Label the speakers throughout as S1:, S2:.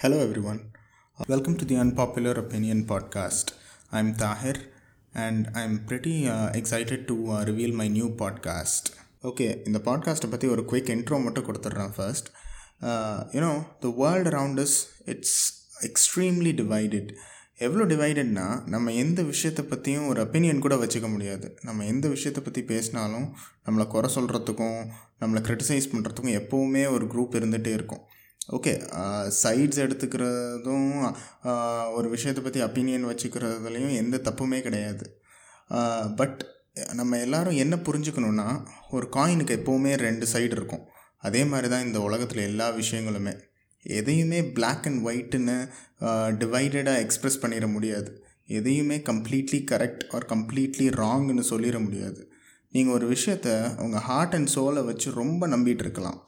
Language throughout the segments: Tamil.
S1: Hello, everyone. Welcome to the Unpopular Opinion podcast. I'm Tahir, and I'm pretty uh, excited to uh, reveal my new podcast. Okay இந்த பாட்காஸ்ட்டை பற்றி ஒரு குயிக் இன்ட்ரோ மட்டும் கொடுத்துட்றேன் first you know the world around is it's extremely divided எவ்வளோ டிவைடட்னா நம்ம எந்த விஷயத்தை பற்றியும் ஒரு ஒப்பீனியன் கூட வச்சுக்க முடியாது நம்ம எந்த விஷயத்தை பற்றி பேசினாலும் நம்மளை குறை சொல்கிறதுக்கும் நம்மளை க்ரிட்டிசைஸ் பண்ணுறதுக்கும் எப்போவுமே ஒரு குரூப் இருந்துகிட்டே இருக்கும் ஓகே சைட்ஸ் uh, எடுத்துக்கிறதும் uh, ஒரு விஷயத்தை பற்றி அப்பீனியன் வச்சுக்கிறதுலையும் எந்த தப்புமே கிடையாது. Uh, பட் நம்ம எல்லாரும் என்ன புரிஞ்சுக்கணுன்னா ஒரு காயினுக்கு எப்போவுமே ரெண்டு சைடு இருக்கும். அதே மாதிரி தான் இந்த உலகத்தில் எல்லா விஷயங்களுமே. எதையுமே பிளாக் அண்ட் ஒயிட்டுன்னு டிவைடடாக எக்ஸ்ப்ரெஸ் பண்ணிட முடியாது. எதையுமே கம்ப்ளீட்லி கரெக்ட் ஆர் கம்ப்ளீட்லி ராங்னு சொல்லிட முடியாது. நீங்கள் ஒரு விஷயத்த உங்கள் ஹார்ட் அண்ட் சோலை வச்சு ரொம்ப நம்பிகிட்டு இருக்கலாம்.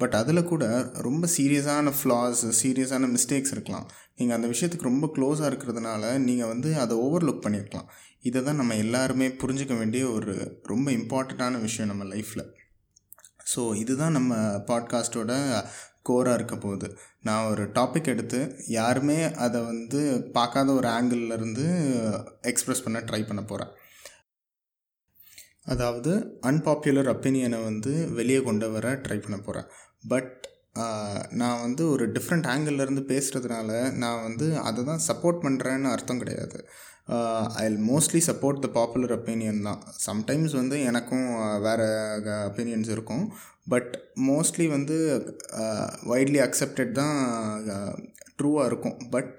S1: பட் அதில் கூட ரொம்ப சீரியஸான ஃப்ளாஸ் சீரியஸான மிஸ்டேக்ஸ் இருக்கலாம். நீங்கள் அந்த விஷயத்துக்கு ரொம்ப க்ளோஸாக இருக்கிறதுனால நீங்கள் வந்து அதை ஓவர்லுக் பண்ணியிருக்கலாம் இதை தான் நம்ம எல்லாருமே புரிஞ்சுக்க வேண்டிய ஒரு ரொம்ப இம்பார்ட்டண்ட்டான விஷயம் நம்ம லைஃப்பில் ஸோ இதுதான் நம்ம பாட்காஸ்ட்டோட கோராக இருக்க போகுது. நான் ஒரு டாபிக் எடுத்து யாருமே அதை வந்து பார்க்காத ஒரு ஆங்கிள்லேருந்து எக்ஸ்ப்ரெஸ் பண்ண ட்ரை பண்ண போகிறேன் அதாவது அன்பாப்புலர் ஒப்பீனியனை வந்து வெளியே கொண்டு வர ட்ரை பண்ண போகிறேன் பட் uh, நான் வந்து ஒரு டிஃப்ரெண்ட் ஆங்கிள்லேருந்து பேசுகிறதுனால நான் வந்து அதை தான் சப்போர்ட் பண்ணுறேன்னு அர்த்தம் கிடையாது. I mostly support the popular opinion தான். சம்டைம்ஸ் வந்து எனக்கும் uh, வேறு ஒப்பீனியன்ஸ் இருக்கும். பட் மோஸ்ட்லி வந்து uh, வைட்லி அக்செப்டட் தான் ட்ரூவாக இருக்கும். But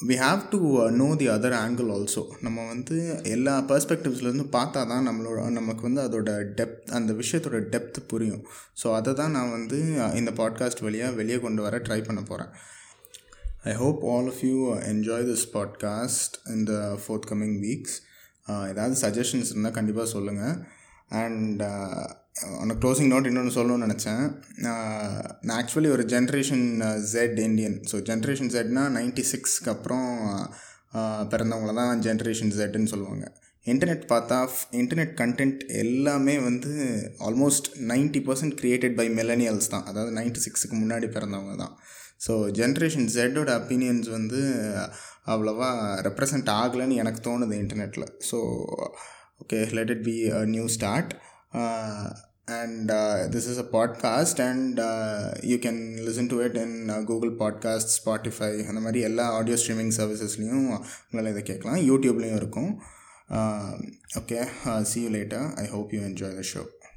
S1: we have to know the other angle also நம்ம வந்து எல்லா பர்ஸ்பெக்டிவ்ஸ்லேருந்து பார்த்தா தான் நம்மளோட நமக்கு வந்து அதோட டெப்த் அந்த விஷயத்தோட டெப்த் புரியும். ஸோ அதை தான் நான் வந்து uh, இந்த பாட்காஸ்ட் வழியாக வெளியே கொண்டு வர ட்ரை பண்ண போகிறேன் I hope all of you enjoy this podcast இந்த ஃபோர்த் கம்மிங் வீக்ஸ் ஏதாவது சஜஷன்ஸ் இருந்தால் கண்டிப்பாக சொல்லுங்கள் அண்ட் அந்த க்ளோசிங் நோட் இன்னொன்று சொல்லணும்னு நினச்சேன். Uh, நான் ஆக்சுவலி ஒரு generation Z Indian so generation ஜெட்னா ninety சிக்ஸ்க்கு அப்புறம் uh, பிறந்தவங்கள தான் ஜென்ரேஷன் ஜெட்னு சொல்லுவாங்க. இன்டர்நெட் பார்த்தா இன்டர்நெட் கண்டென்ட் எல்லாமே வந்து almost 90% percent created by millennials தான். அதாவது நைன்டி சிக்ஸுக்கு முன்னாடி பிறந்தவங்க தான். ஸோ ஜென்ரேஷன் ஜெட்டோட ஒப்பீனியன்ஸ் வந்து அவ்வளோவா ரெப்ரசன்ட் ஆகலைன்னு எனக்கு தோணுது இன்டர்நெட்டில் so okay let it be a new start and this is a podcast and you can listen to it in Google podcast Spotify அந்த மாதிரி எல்லா ஆடியோ ஸ்ட்ரீமிங் சர்வீசஸ்லேயும் உங்களால் இதை கேட்கலாம். யூடியூப்லேயும் இருக்கும். Okay see you later I hope you enjoy the show